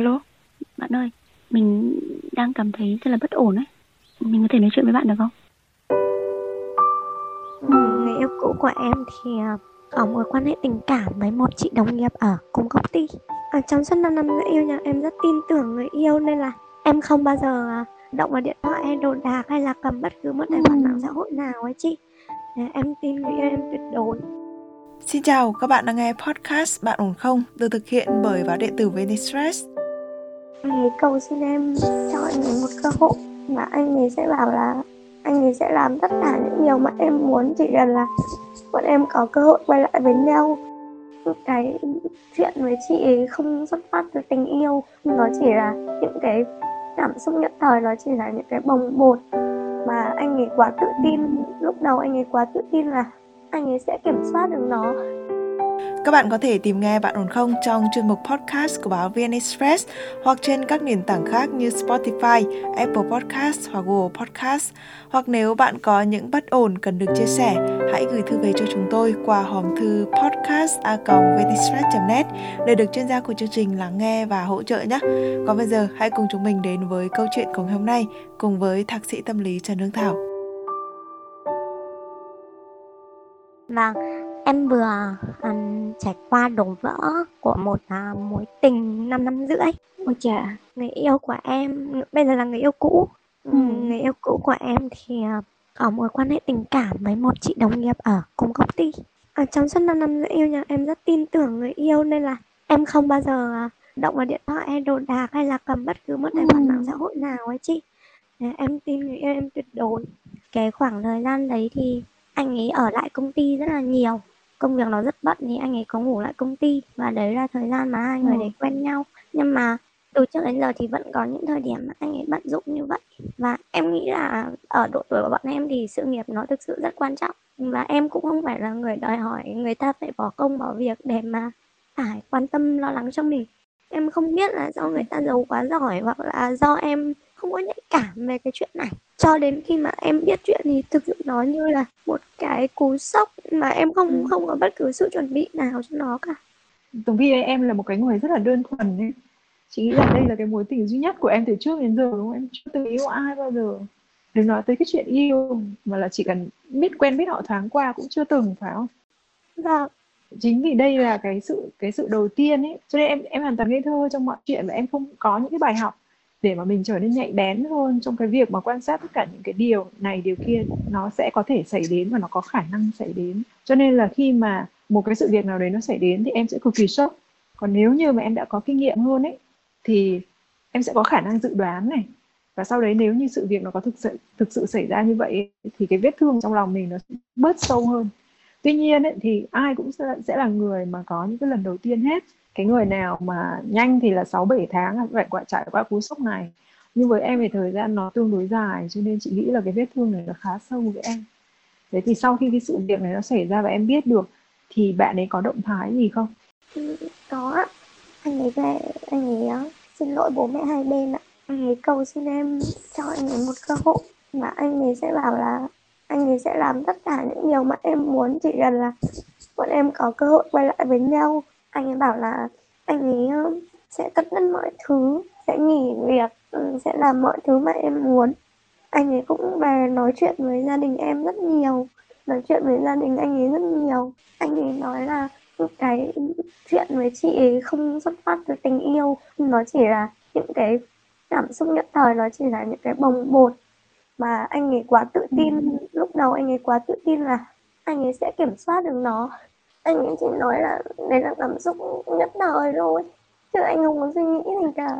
Alo, bạn ơi, mình đang cảm thấy rất là bất ổn ấy. Mình có thể nói chuyện với bạn được không? Người yêu cũ của em thì, ờ, có mối quan hệ tình cảm với một chị đồng nghiệp ở cùng công ty. Ở trong suốt 5 năm người yêu nhà em rất tin tưởng người yêu nên là em không bao giờ, à, động vào điện thoại hay đồ đạc hay là cầm bất cứ một tài khoản mạng xã hội nào ấy chị. Em tin người yêu em tuyệt đối. Xin chào, các bạn đang nghe podcast Bạn ổn không? Được thực hiện bởi báo điện tử Venice Stress. Anh ấy cầu xin em cho anh ấy một cơ hội và anh ấy sẽ bảo là anh ấy sẽ làm tất cả những điều mà em muốn, chỉ cần là bọn em có cơ hội quay lại với nhau. Cái chuyện với chị ấy không xuất phát từ tình yêu, nó chỉ là những cái cảm xúc nhất thời, nó chỉ là những cái bồng bột mà anh ấy quá tự tin. Lúc đầu anh ấy quá tự tin là anh ấy sẽ kiểm soát được nó. Các bạn có thể tìm nghe Bạn ổn không trong chuyên mục podcast của báo VN Express hoặc trên các nền tảng khác như Spotify, Apple Podcast hoặc Google Podcast. Hoặc nếu bạn có những bất ổn cần được chia sẻ, hãy gửi thư về cho chúng tôi qua hòm thư podcast@vnexpress.net để được chuyên gia của chương trình lắng nghe và hỗ trợ nhé. Còn bây giờ, hãy cùng chúng mình đến với câu chuyện của ngày hôm nay cùng với thạc sĩ tâm lý Trần Hương Thảo. Vâng, em vừa um, trải qua đổ vỡ của một uh, mối tình 5 năm rưỡi. Ôi chà, Người yêu của em bây giờ là người yêu cũ. Ừ. Người yêu cũ của em thì uh, có mối quan hệ tình cảm với một chị đồng nghiệp ở cùng công ty. Ở trong suốt 5 năm người yêu nhà em rất tin tưởng người yêu nên là em không bao giờ uh, động vào điện thoại hay đồ đạc hay là cầm bất cứ một tài khoản mạng xã hội nào ấy chị. Em tin người yêu em tuyệt đối. Cái khoảng thời gian đấy thì anh ấy ở lại công ty rất là nhiều công việc nó rất bận thì anh ấy có ngủ lại công ty và đấy là thời gian mà hai người Ừ. đấy quen nhau. Nhưng mà từ trước đến giờ thì vẫn có những thời điểm mà anh ấy bận rộn như vậy. Và em nghĩ là ở độ tuổi của bọn em thì sự nghiệp nó thực sự rất quan trọng. Và em cũng không phải là người đòi hỏi người ta phải bỏ công bỏ việc để mà phải quan tâm lo lắng cho mình. Em không biết là do người ta giàu quá giỏi hoặc là do em không có nhạy cảm về cái chuyện này cho đến khi mà em biết chuyện thì thực sự nó như là một cái cú sốc mà em không Ừ. không có bất cứ sự chuẩn bị nào cho nó cả Tường Vi em là một cái người rất là đơn thuần ấy. Chị nghĩ là đây là cái mối tình duy nhất của em từ trước đến giờ đúng không? Em chưa từng yêu ai bao giờ. Đừng nói tới cái chuyện yêu mà là chỉ cần biết quen biết họ thoáng qua cũng chưa từng phải không? và Chính vì đây là cái sự cái sự đầu tiên ấy, cho nên em em hoàn toàn ngây thơ trong mọi chuyện và em không có những cái bài học để mà mình trở nên nhạy bén hơn trong cái việc mà quan sát tất cả những cái điều này điều kia nó sẽ có thể xảy đến và nó có khả năng xảy đến. Cho nên là khi mà một cái sự việc nào đấy nó xảy đến thì em sẽ cực kỳ sốc. Còn nếu như mà em đã có kinh nghiệm hơn ấy thì em sẽ có khả năng dự đoán này và sau đấy nếu như sự việc nó có thực sự thực sự xảy ra như vậy ấy, thì cái vết thương trong lòng mình nó sẽ bớt sâu hơn tuy nhiên ấy, thì ai cũng sẽ, sẽ là người mà có những cái lần đầu tiên hết cái người nào mà nhanh thì là 6 7 tháng à, phải quả trải qua cú sốc này. Nhưng với em thì thời gian nó tương đối dài, cho nên chị nghĩ là cái vết thương này nó khá sâu với em. Thế thì sau khi cái sự việc này nó xảy ra và em biết được, thì bạn ấy có động thái gì không? Ừ, có ạ. anh ấy về, anh ấy ờ, xin lỗi bố mẹ hai bên ạ. Anh ấy cầu xin em cho anh ấy một cơ hội và anh ấy sẽ bảo là, anh ấy sẽ làm tất cả những điều mà em muốn, chỉ cần là bọn em có cơ hội quay lại với nhau anh ấy bảo là anh ấy ờ, sẽ cắt đứt mọi thứ sẽ nghỉ việc ừ, sẽ làm mọi thứ mà em muốn. Anh ấy cũng về nói chuyện với gia đình em rất nhiều nói chuyện với gia đình anh ấy rất nhiều. Anh ấy nói là cái chuyện với chị ấy không xuất phát từ tình yêu nó chỉ là những cái cảm xúc nhất thời nó chỉ là những cái bồng bột. Mà anh ấy quá tự tin lúc đầu anh ấy quá tự tin là anh ấy sẽ kiểm soát được nó anh chỉ nói là đấy là cảm xúc nhất thời thôi, chứ anh không có suy nghĩ gì cả.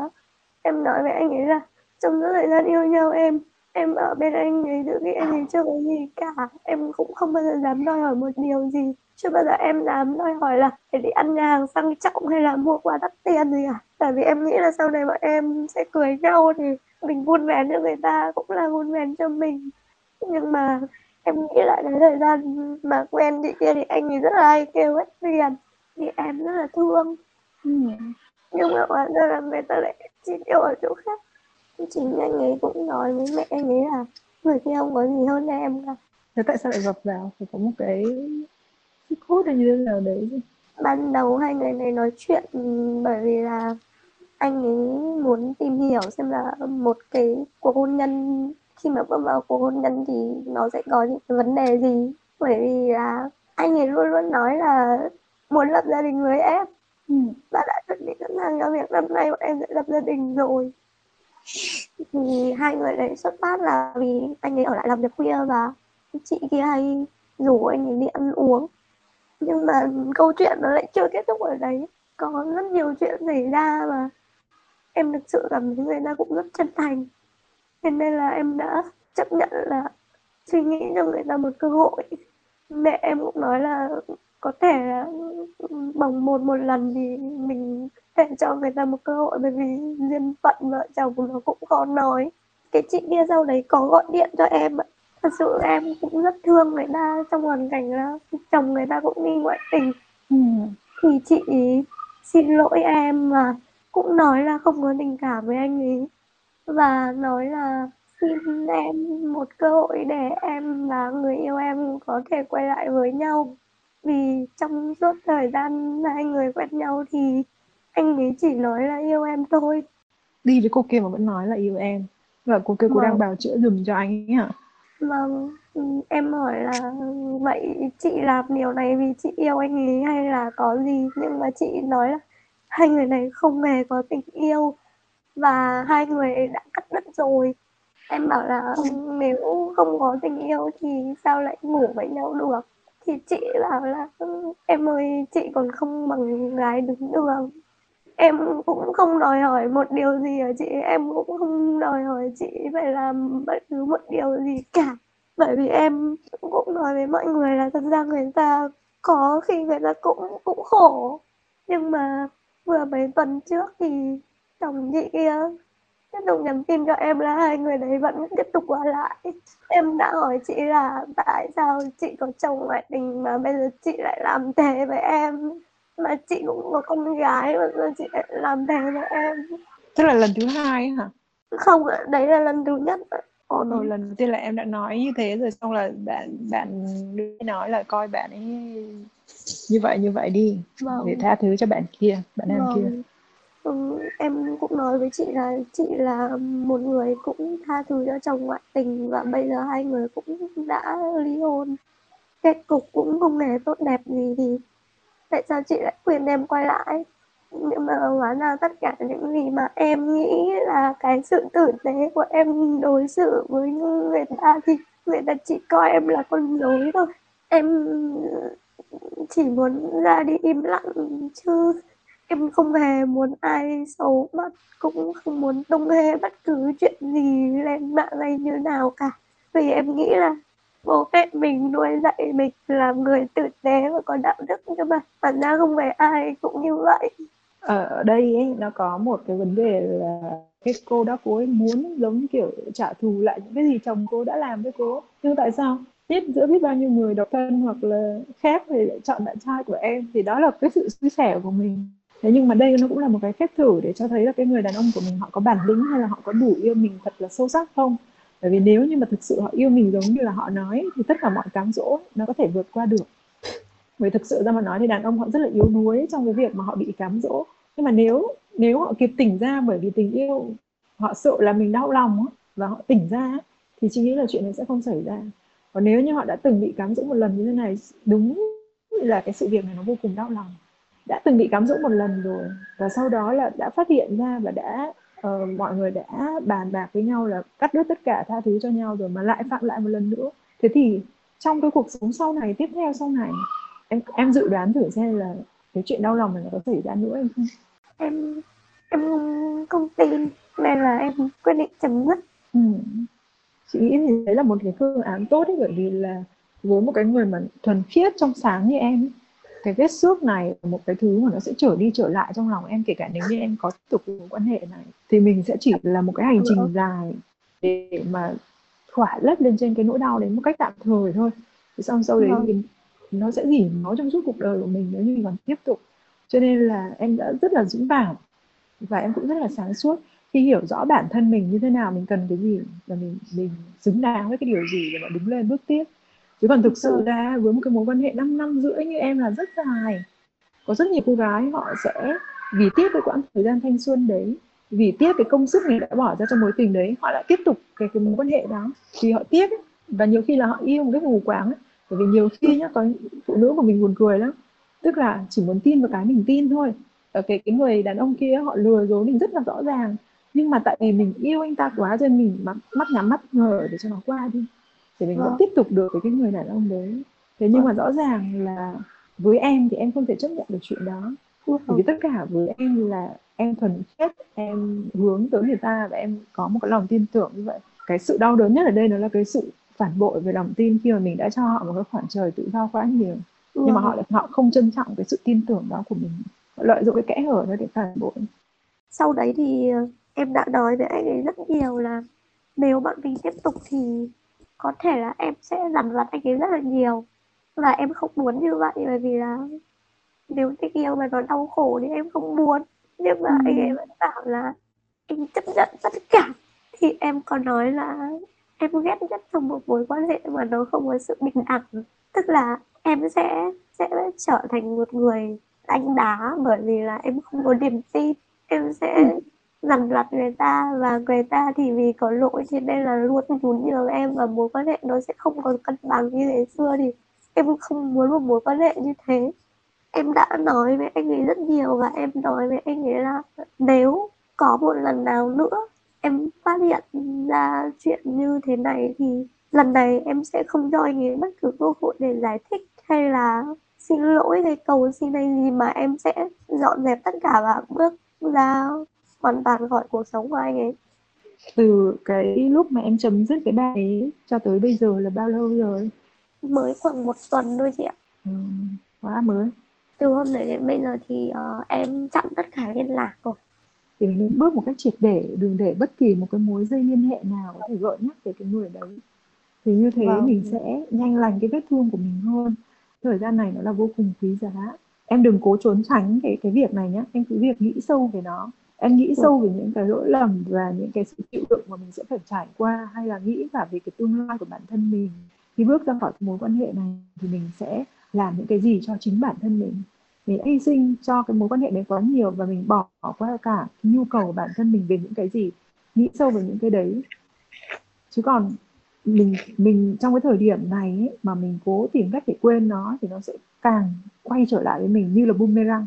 Em nói với anh ấy là trong suốt thời gian yêu nhau em em ở bên anh ấy tự nghĩ anh ấy chưa có gì cả. Em cũng không bao giờ dám đòi hỏi một điều gì, chưa bao giờ em dám đòi hỏi là phải đi ăn nhà hàng sang trọng hay là mua quà đắt tiền gì cả. Tại vì em nghĩ là sau này bọn em sẽ cưới nhau thì mình vun vén cho người ta cũng là vun vén cho mình. Nhưng mà em nghĩ lại cái thời gian mà quen chị kia thì anh ấy rất là hay kêu hết tiền. Thì em rất là thương. Ừ. nhưng mà hóa ra là người ta lại chi tiêu ở chỗ khác. Chính anh ấy cũng nói với mẹ anh ấy là người kia không có gì hơn em cả. Thế tại sao lại gặp vào? Phải có một cái sức hút hay như thế nào đấy chứ? Ban đầu hai người này nói chuyện bởi vì là anh ấy muốn tìm hiểu xem là một cái cuộc hôn nhân khi mà bước vào cuộc hôn nhân thì nó sẽ có những cái vấn đề gì? Bởi vì là anh ấy luôn luôn nói là muốn lập gia đình với em. Ừ. và đã chuẩn bị sẵn sàng cho việc năm nay bọn em sẽ lập gia đình rồi. Thì hai người đấy xuất phát là vì anh ấy ở lại làm việc khuya và chị kia hay rủ anh ấy đi ăn uống. Nhưng mà câu chuyện nó lại chưa kết thúc ở đấy. Có rất nhiều chuyện xảy ra và em thực sự cảm thấy người ta cũng rất chân thành thế nên là em đã chấp nhận là suy nghĩ cho người ta một cơ hội. Mẹ em cũng nói là có thể là bằng một một lần thì mình thể cho người ta một cơ hội bởi vì duyên phận vợ chồng nó cũng khó nói. Cái chị kia sau đấy có gọi điện cho em thật sự em cũng rất thương người ta trong hoàn cảnh là chồng người ta cũng đi ngoại tình. Ừ. thì chị xin lỗi em và cũng nói là không có tình cảm với anh ấy và nói là xin em một cơ hội để em và người yêu em có thể quay lại với nhau. Vì trong suốt thời gian hai người quen nhau thì anh ấy chỉ nói là yêu em thôi. Đi với cô kia mà vẫn nói là yêu em. Và cô kia cô vâng. đang bào chữa dùm cho anh ấy hả? Vâng. Em hỏi là vậy chị làm điều này vì chị yêu anh ấy hay là có gì? Nhưng mà chị nói là hai người này không hề có tình yêu và hai người đã cắt đứt rồi. Em bảo là nếu không có tình yêu thì sao lại ngủ với nhau được? Thì chị bảo là em ơi chị còn không bằng gái đứng đường. Em cũng không đòi hỏi một điều gì ở chị. Em cũng không đòi hỏi chị phải làm bất cứ một điều gì cả. Bởi vì em cũng nói với mọi người là thật ra người ta có khi người ta cũng cũng khổ. Nhưng mà vừa mấy tuần trước thì chồng chị kia. Tiếp tục nhắn tin cho em là hai người đấy vẫn tiếp tục qua lại. Em đã hỏi chị là tại sao chị có chồng ngoại tình mà bây giờ chị lại làm thế với em? Mà chị cũng có con gái mà giờ chị lại làm thế với em. Tức là lần thứ hai hả? Không đấy là lần thứ nhất. Ồ, rồi lần đầu tiên là em đã nói như thế rồi xong là bạn bạn nói là coi bạn ấy như vậy như vậy đi. Vâng. để tha thứ cho bạn kia bạn nam vâng. kia ừ, em cũng nói với chị là chị là một người cũng tha thứ cho chồng ngoại tình và bây giờ hai người cũng đã ly hôn. Kết cục cũng không hề tốt đẹp gì thì tại sao chị lại khuyên em quay lại? Nhưng mà hóa ra tất cả những gì mà em nghĩ là cái sự tử tế của em đối xử với người ta thì người ta chỉ coi em là con dối thôi. Em chỉ muốn ra đi im lặng chứ em không hề muốn ai xấu mặt cũng không muốn tung hê bất cứ chuyện gì lên mạng hay như nào cả. Vì em nghĩ là bố mẹ mình nuôi dạy mình làm người tử tế và có đạo đức nhưng mà. Bản ra không phải ai cũng như vậy. Ờ, ở đây ấy, nó có một cái vấn đề là cái cô đó cô ấy muốn giống kiểu trả thù lại những cái gì chồng cô đã làm với cô. Nhưng tại sao? Biết giữa biết bao nhiêu người độc thân hoặc là khác thì lại chọn bạn trai của em thì đó là cái sự suy sẻ của mình thế nhưng mà đây nó cũng là một cái phép thử để cho thấy là cái người đàn ông của mình họ có bản lĩnh hay là họ có đủ yêu mình thật là sâu sắc không? Bởi vì nếu như mà thực sự họ yêu mình giống như là họ nói thì tất cả mọi cám dỗ nó có thể vượt qua được. Vì thực sự ra mà nói thì đàn ông họ rất là yếu đuối trong cái việc mà họ bị cám dỗ. Nhưng mà nếu nếu họ kịp tỉnh ra bởi vì tình yêu, họ sợ là mình đau lòng và họ tỉnh ra thì chị nghĩ là chuyện này sẽ không xảy ra. Còn nếu như họ đã từng bị cám dỗ một lần như thế này, đúng là cái sự việc này nó vô cùng đau lòng đã từng bị cám dỗ một lần rồi. Và sau đó là đã phát hiện ra và đã uh, mọi người đã bàn bạc với nhau là cắt đứt tất cả tha thứ cho nhau rồi mà lại phạm lại một lần nữa. Thế thì trong cái cuộc sống sau này tiếp theo sau này em em dự đoán thử xem là cái chuyện đau lòng này nó có xảy ra nữa em không? Em em không tin nên là em quyết định chấm dứt. Ừ. chị nghĩ thì đấy là một cái phương án tốt ấy bởi vì là với một cái người mà thuần khiết trong sáng như em cái vết xước này là một cái thứ mà nó sẽ trở đi trở lại trong lòng em kể cả nếu như em có tiếp tục mối quan hệ này thì mình sẽ chỉ là một cái hành trình dài để mà khỏa lấp lên trên cái nỗi đau đấy một cách tạm thời thôi. Thì xong sau đấy thì nó sẽ dỉ máu trong suốt cuộc đời của mình nếu như mình còn tiếp tục. Cho nên là em đã rất là dũng cảm và em cũng rất là sáng suốt khi hiểu rõ bản thân mình như thế nào mình cần cái gì và mình mình xứng đáng với cái điều gì để mà đứng lên bước tiếp chứ còn thực sự ra với một cái mối quan hệ 5 năm rưỡi như em là rất dài. Có rất nhiều cô gái họ sẽ vì tiếc cái quãng thời gian thanh xuân đấy vì tiếc cái công sức mình đã bỏ ra trong mối tình đấy họ lại tiếp tục cái, cái mối quan hệ đó vì họ tiếc ấy. và nhiều khi là họ yêu một cái mù quáng ấy. bởi vì nhiều khi nhá có phụ nữ của mình buồn cười lắm. Tức là chỉ muốn tin vào cái mình tin thôi. Ở cái cái người đàn ông kia họ lừa dối mình rất là rõ ràng. Nhưng mà tại vì mình yêu anh ta quá cho nên mình mắt, mắt nhắm mắt ngờ để cho nó qua đi thì mình vẫn Vâng. tiếp tục được với cái người đàn ông đấy. Thế nhưng mà rõ ràng là với em thì em không thể chấp nhận được chuyện đó. Bởi vì tất cả với em là em thuần khiết em hướng tới người ta và em có một cái lòng tin tưởng như vậy. Cái sự đau đớn nhất ở đây nó là cái sự phản bội về lòng tin khi mà mình đã cho họ một cái khoảng trời tự do quá nhiều. Nhưng mà họ lại họ không trân trọng cái sự tin tưởng đó của mình. Họ lợi dụng cái kẽ hở đó để phản bội. Sau đấy thì ờ, em đã nói với anh ấy rất nhiều là nếu bọn mình tiếp tục thì có thể là em sẽ dằn vặt anh ấy rất là nhiều. Và em không muốn như vậy bởi vì là nếu tình yêu mà nó đau khổ thì em không muốn. Nhưng mà anh ấy vẫn bảo là anh chấp nhận tất cả. Thì em có nói là em ghét nhất trong một mối quan hệ mà nó không có sự bình đẳng. Tức là em sẽ sẽ trở thành một người đánh đá bởi vì là em không có niềm tin. Em sẽ dằn vặt người ta và người ta thì vì có lỗi cho nên là luôn nhún nhường em và mối quan hệ nó sẽ không còn cân bằng như ngày xưa thì em không muốn một mối quan hệ như thế. Em đã nói với anh ấy rất nhiều và em nói với anh ấy là nếu có một lần nào nữa em phát hiện ra chuyện như thế này thì lần này em sẽ không cho anh ấy bất cứ cơ hội để giải thích hay là xin lỗi hay cầu xin hay gì mà em sẽ dọn dẹp tất cả và bước ra hoàn toàn khỏi cuộc sống của anh ấy. Từ cái lúc mà em chấm dứt cái bài ấy cho tới bây giờ là bao lâu rồi? Mới khoảng một tuần thôi chị ạ. Ừ, quá mới. Từ hôm đấy đến bây giờ thì ờ, em chặn tất cả liên lạc rồi. Thì mình bước một cách triệt để đừng để bất kỳ một cái mối dây liên hệ nào có thể gợi nhắc về cái người đấy. Thì như thế Vâng. mình sẽ nhanh lành cái vết thương của mình hơn. Thời gian này nó là vô cùng quý giá. Em đừng cố trốn tránh cái cái việc này nhé em cứ việc nghĩ sâu về nó em nghĩ sâu về những cái lỗi lầm và những cái sự chịu đựng mà mình sẽ phải trải qua hay là nghĩ cả về cái tương lai của bản thân mình. Khi bước ra khỏi mối quan hệ này thì mình sẽ làm những cái gì cho chính bản thân mình? Mình đã hy sinh cho cái mối quan hệ đấy quá nhiều và mình bỏ qua cả nhu cầu của bản thân mình về những cái gì? Nghĩ sâu về những cái đấy. Chứ còn mình mình trong cái thời điểm này ấy, mà mình cố tìm cách để quên nó thì nó sẽ càng quay trở lại với mình như là boomerang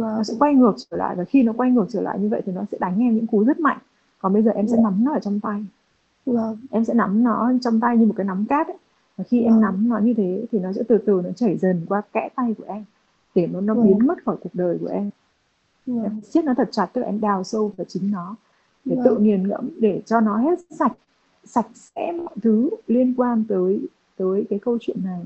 nó sẽ quay ngược trở lại và khi nó quay ngược trở lại như vậy thì nó sẽ đánh em những cú rất mạnh còn bây giờ em sẽ nắm nó ở trong tay vâng em sẽ nắm nó trong tay như một cái nắm cát ấy. và khi em Vâng. nắm nó như thế thì nó sẽ từ từ nó chảy dần qua kẽ tay của em để nó nó Vâng. biến mất khỏi cuộc đời của em vâng em siết nó thật chặt tức là em đào sâu vào chính nó để Vâng. tự nghiền ngẫm để cho nó hết sạch sạch sẽ mọi thứ liên quan tới tới cái câu chuyện này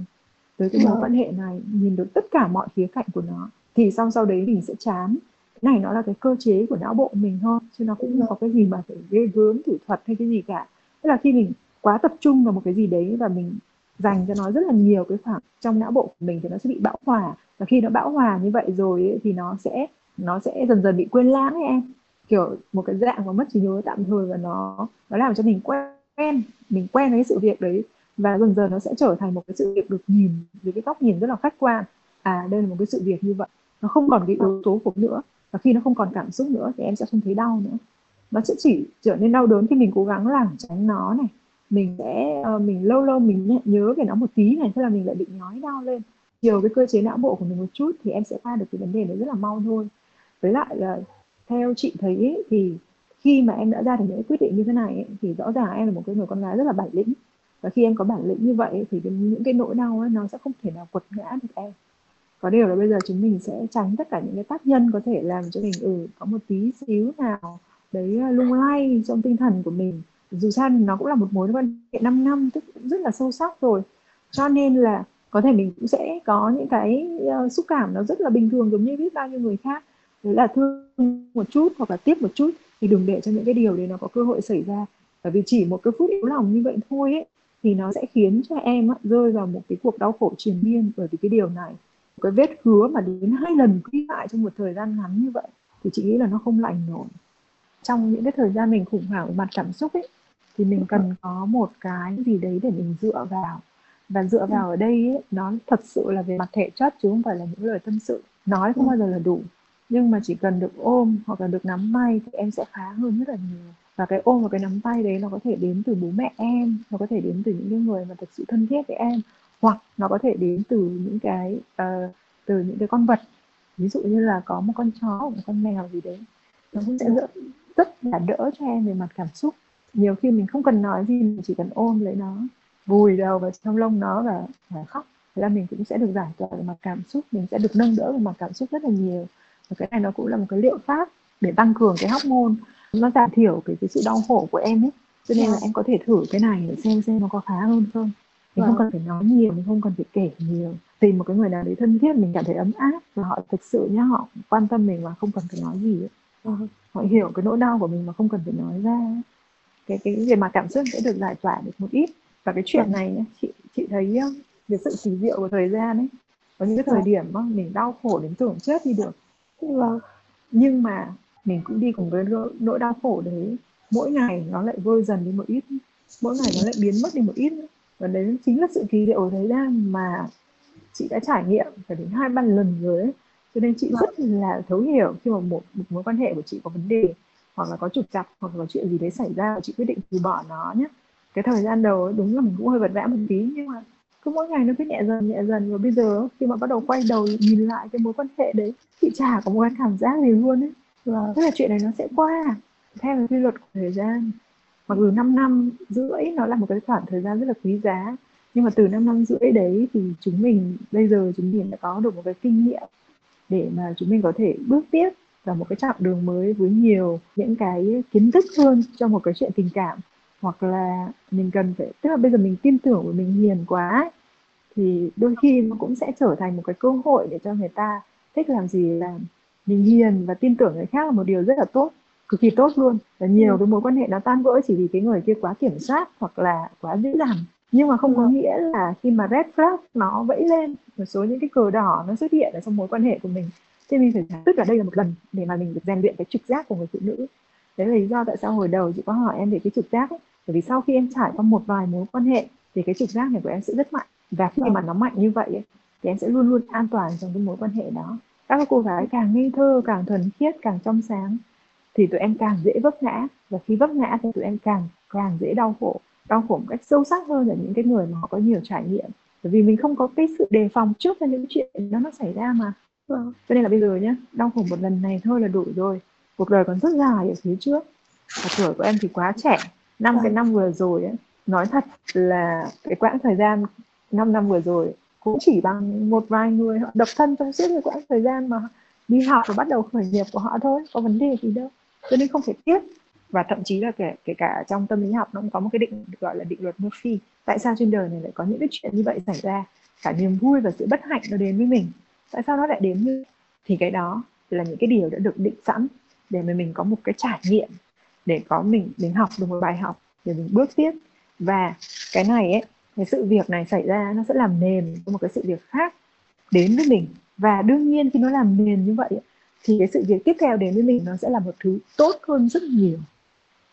tới cái mối Vâng. quan hệ này nhìn được tất cả mọi khía cạnh của nó thì sau sau đấy mình sẽ chán. Cái này nó là cái cơ chế của não bộ mình thôi chứ nó cũng không có cái gì mà phải ghê gớm thủ thuật hay cái gì cả. Tức là khi mình quá tập trung vào một cái gì đấy và mình dành cho nó rất là nhiều cái khoảng trong não bộ của mình thì nó sẽ bị bão hòa. Và khi nó bão hòa như vậy rồi ấy, thì nó sẽ nó sẽ dần dần bị quên lãng ấy em. Kiểu một cái dạng mà mất trí nhớ tạm thời và nó nó làm cho mình quen mình quen với cái sự việc đấy. Và dần dần nó sẽ trở thành một cái sự việc được nhìn dưới cái góc nhìn rất là khách quan. À đây là một cái sự việc như vậy nó không còn cái yếu tố phục nữa. Và khi nó không còn cảm xúc nữa thì em sẽ không thấy đau nữa. Nó sẽ chỉ trở nên đau đớn khi mình cố gắng làm tránh nó này. Mình sẽ ờ, mình lâu lâu mình nhớ về nó một tí này thế là mình lại bị nhói đau lên. Chiều cái cơ chế não bộ của mình một chút thì em sẽ qua được cái vấn đề đấy rất là mau thôi. Với lại là theo chị thấy ấy, thì khi mà em đã ra được những quyết định như thế này ấy, thì rõ ràng em là một cái người con gái rất là bản lĩnh. Và khi em có bản lĩnh như vậy ấy, thì những cái nỗi đau ấy, nó sẽ không thể nào quật ngã được em có điều là bây giờ chúng mình sẽ tránh tất cả những cái tác nhân có thể làm cho mình ừ có một tí xíu nào đấy à, lung lay trong tinh thần của mình. Dù sao nó cũng là một mối quan hệ 5 năm tức cũng rất là sâu sắc rồi. Cho nên là có thể mình cũng sẽ có những cái uh, xúc cảm nó rất là bình thường giống như biết bao nhiêu người khác. Đấy là thương một chút hoặc là tiếc một chút thì đừng để cho những cái điều đấy nó có cơ hội xảy ra. Bởi vì chỉ một cái phút yếu lòng như vậy thôi ấy thì nó sẽ khiến cho em á, rơi vào một cái cuộc đau khổ triền miên bởi vì cái điều này cái vết hứa mà đến hai lần quy lại trong một thời gian ngắn như vậy thì chị nghĩ là nó không lành nổi. Trong những cái thời gian mình khủng hoảng về mặt cảm xúc ấy thì mình cần có một cái gì đấy để mình dựa vào. Và dựa vào ở đây ấy, nó thật sự là về mặt thể chất chứ không phải là những lời tâm sự. Nói không bao giờ là đủ. Nhưng mà chỉ cần được ôm hoặc là được nắm tay thì em sẽ khá hơn rất là nhiều. Và cái ôm và cái nắm tay đấy nó có thể đến từ bố mẹ em nó có thể đến từ những cái người mà thật sự thân thiết với em hoặc nó có thể đến từ những cái uh, từ những cái con vật. Ví dụ như là có một con chó hoặc một con mèo gì đấy. Nó cũng sẽ rất, rất là đỡ cho em về mặt cảm xúc. Nhiều khi mình không cần nói gì mình chỉ cần ôm lấy nó vùi đầu vào trong lông nó và, và khóc. Thế là mình cũng sẽ được giải tỏa về mặt cảm xúc mình sẽ được nâng đỡ về mặt cảm xúc rất là nhiều. Và cái này nó cũng là một cái liệu pháp để tăng cường cái hormone. Nó giảm thiểu cái, cái sự đau khổ của em ấy. Cho nên là dạ. em có thể thử cái này để xem xem nó có khá hơn không mình không cần phải nói nhiều mình không cần phải kể nhiều tìm một cái người nào đấy thân thiết mình cảm thấy ấm áp và họ thực sự nhá họ quan tâm mình mà không cần phải nói gì. Ừ. họ hiểu cái nỗi đau của mình mà không cần phải nói ra cái cái về mặt cảm xúc sẽ được giải tỏa được một ít và cái chuyện vâng. này nhá, chị chị thấy cái sự kỳ diệu của thời gian ấy có những cái thời vâng. điểm đó, mình đau khổ đến tưởng chết đi được vâng. nhưng mà mình cũng đi cùng với nỗi đau khổ đấy mỗi ngày nó lại vơi dần đi một ít mỗi ngày nó lại biến mất đi một ít và đấy chính là sự kỳ diệu đấy thời gian mà chị đã trải nghiệm phải đến hai ba lần rồi ấy. Cho nên chị rất là thấu hiểu khi mà một, một mối quan hệ của chị có vấn đề hoặc là có trục trặc hoặc là có chuyện gì đấy xảy ra và chị quyết định từ bỏ nó nhé cái thời gian đầu ấy, đúng là mình cũng hơi vật vã một tí nhưng mà cứ mỗi ngày nó cứ nhẹ dần nhẹ dần. Và bây giờ khi mà bắt đầu quay đầu nhìn lại cái mối quan hệ đấy chị chả có một cái cảm giác gì luôn ấy. Và tức là chuyện này nó sẽ qua theo cái quy luật của thời gian mặc dù 5 năm rưỡi nó là một cái khoảng thời gian rất là quý giá, nhưng mà từ 5 năm rưỡi đấy thì chúng mình, bây giờ chúng mình đã có được một cái kinh nghiệm để mà chúng mình có thể bước tiếp vào một cái chặng đường mới với nhiều những cái kiến thức hơn cho một cái chuyện tình cảm. Hoặc là mình cần phải, tức là bây giờ mình tin tưởng của mình hiền quá thì đôi khi nó cũng sẽ trở thành một cái cơ hội để cho người ta thích làm gì làm mình hiền và tin tưởng người khác là một điều rất là tốt cực kỳ tốt luôn. Và nhiều ừ. cái mối quan hệ nó tan vỡ chỉ vì cái người kia quá kiểm soát hoặc là quá dữ dằn nhưng mà không có ừ. nghĩa là khi mà red flag nó vẫy lên một số những cái cờ đỏ nó xuất hiện ở trong mối quan hệ của mình thì mình phải tức là đây là một lần để mà mình được rèn luyện cái trực giác của người phụ nữ. Đấy là lý do tại sao hồi đầu chị có hỏi em về cái trực giác ấy. Bởi vì sau khi em trải qua một vài mối quan hệ thì cái trực giác này của em sẽ rất mạnh. Và khi mà nó mạnh như vậy ấy, thì em sẽ luôn luôn an toàn trong cái mối quan hệ đó. Các cô gái càng ngây thơ càng thuần khiết càng trong sáng thì tụi em càng dễ vấp ngã. Và khi vấp ngã thì tụi em càng càng dễ đau khổ. Đau khổ một cách sâu sắc hơn là những cái người mà họ có nhiều trải nghiệm. Bởi vì mình không có cái sự đề phòng trước cho những chuyện đó nó xảy ra mà. Vâng. cho nên là bây giờ nhá đau khổ một lần này thôi là đủ rồi. Cuộc đời còn rất dài ở phía trước. Và tuổi của em thì quá trẻ. Năm vâng. cái năm vừa rồi ấy, nói thật là cái quãng thời gian 5 năm vừa rồi cũng chỉ bằng một vài người họ độc thân trong suốt cái quãng thời gian mà đi học và bắt đầu khởi nghiệp của họ thôi có vấn đề gì đâu cho nên không phải tiếc và thậm chí là kể kể cả trong tâm lý học nó cũng có một cái định, gọi là định luật Murphy. Tại sao trên đời này lại có những cái chuyện như vậy xảy ra? Cả niềm vui và sự bất hạnh nó đến với mình. Tại sao nó lại đến như thì cái đó là những cái điều đã được định sẵn để mà mình có một cái trải nghiệm, để có mình mình học được một bài học để mình bước tiếp. Và cái này ấy, cái sự việc này xảy ra nó sẽ làm nền cho một cái sự việc khác đến với mình. Và đương nhiên khi nó làm nền như vậy thì cái sự việc tiếp theo đến với mình nó sẽ là một thứ tốt hơn rất nhiều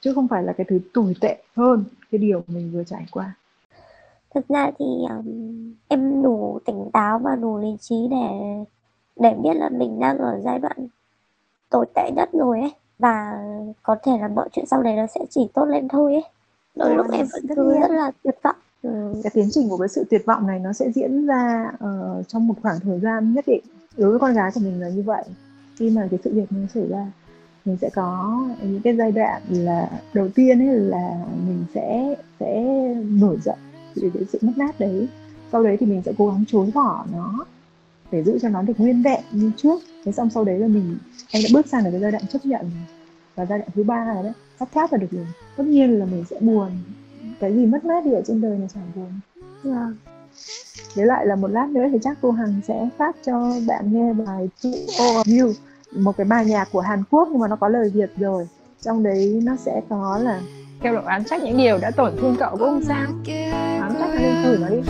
chứ không phải là cái thứ tồi tệ hơn cái điều mình vừa trải qua. Thực ra thì um, em đủ tỉnh táo và đủ lý trí để để biết là mình đang ở giai đoạn tồi tệ nhất rồi ấy. Và có thể là mọi chuyện sau này nó sẽ chỉ tốt lên thôi ấy. Đôi lúc em vẫn cứ rất là tuyệt vọng. Ừ. cái tiến trình của cái sự tuyệt vọng này nó sẽ diễn ra uh, trong một khoảng thời gian nhất định. Đối với con gái của mình là như vậy khi mà cái sự việc nó xảy ra, mình sẽ có những cái giai đoạn là đầu tiên ấy là mình sẽ sẽ nổi giận vì cái sự mất mát đấy. Sau đấy thì mình sẽ cố gắng chối bỏ nó để giữ cho nó được nguyên vẹn như trước. Thế xong sau đấy là mình, em đã bước sang được cái giai đoạn chấp nhận và giai đoạn thứ ba rồi đấy sắp thoát là được rồi. Tất nhiên là mình sẽ buồn. Cái gì mất mát đi ở trên đời này chẳng buồn. Yeah. Vâng. với lại là một lát nữa thì chắc cô hằng sẽ phát cho bạn nghe bài Two All of You, một cái bài nhạc của Hàn Quốc nhưng mà nó có lời Việt rồi. Trong đấy nó sẽ có là kêu độ án trách những điều đã tổn thương cậu cũng không sao án trách lên thử nó đi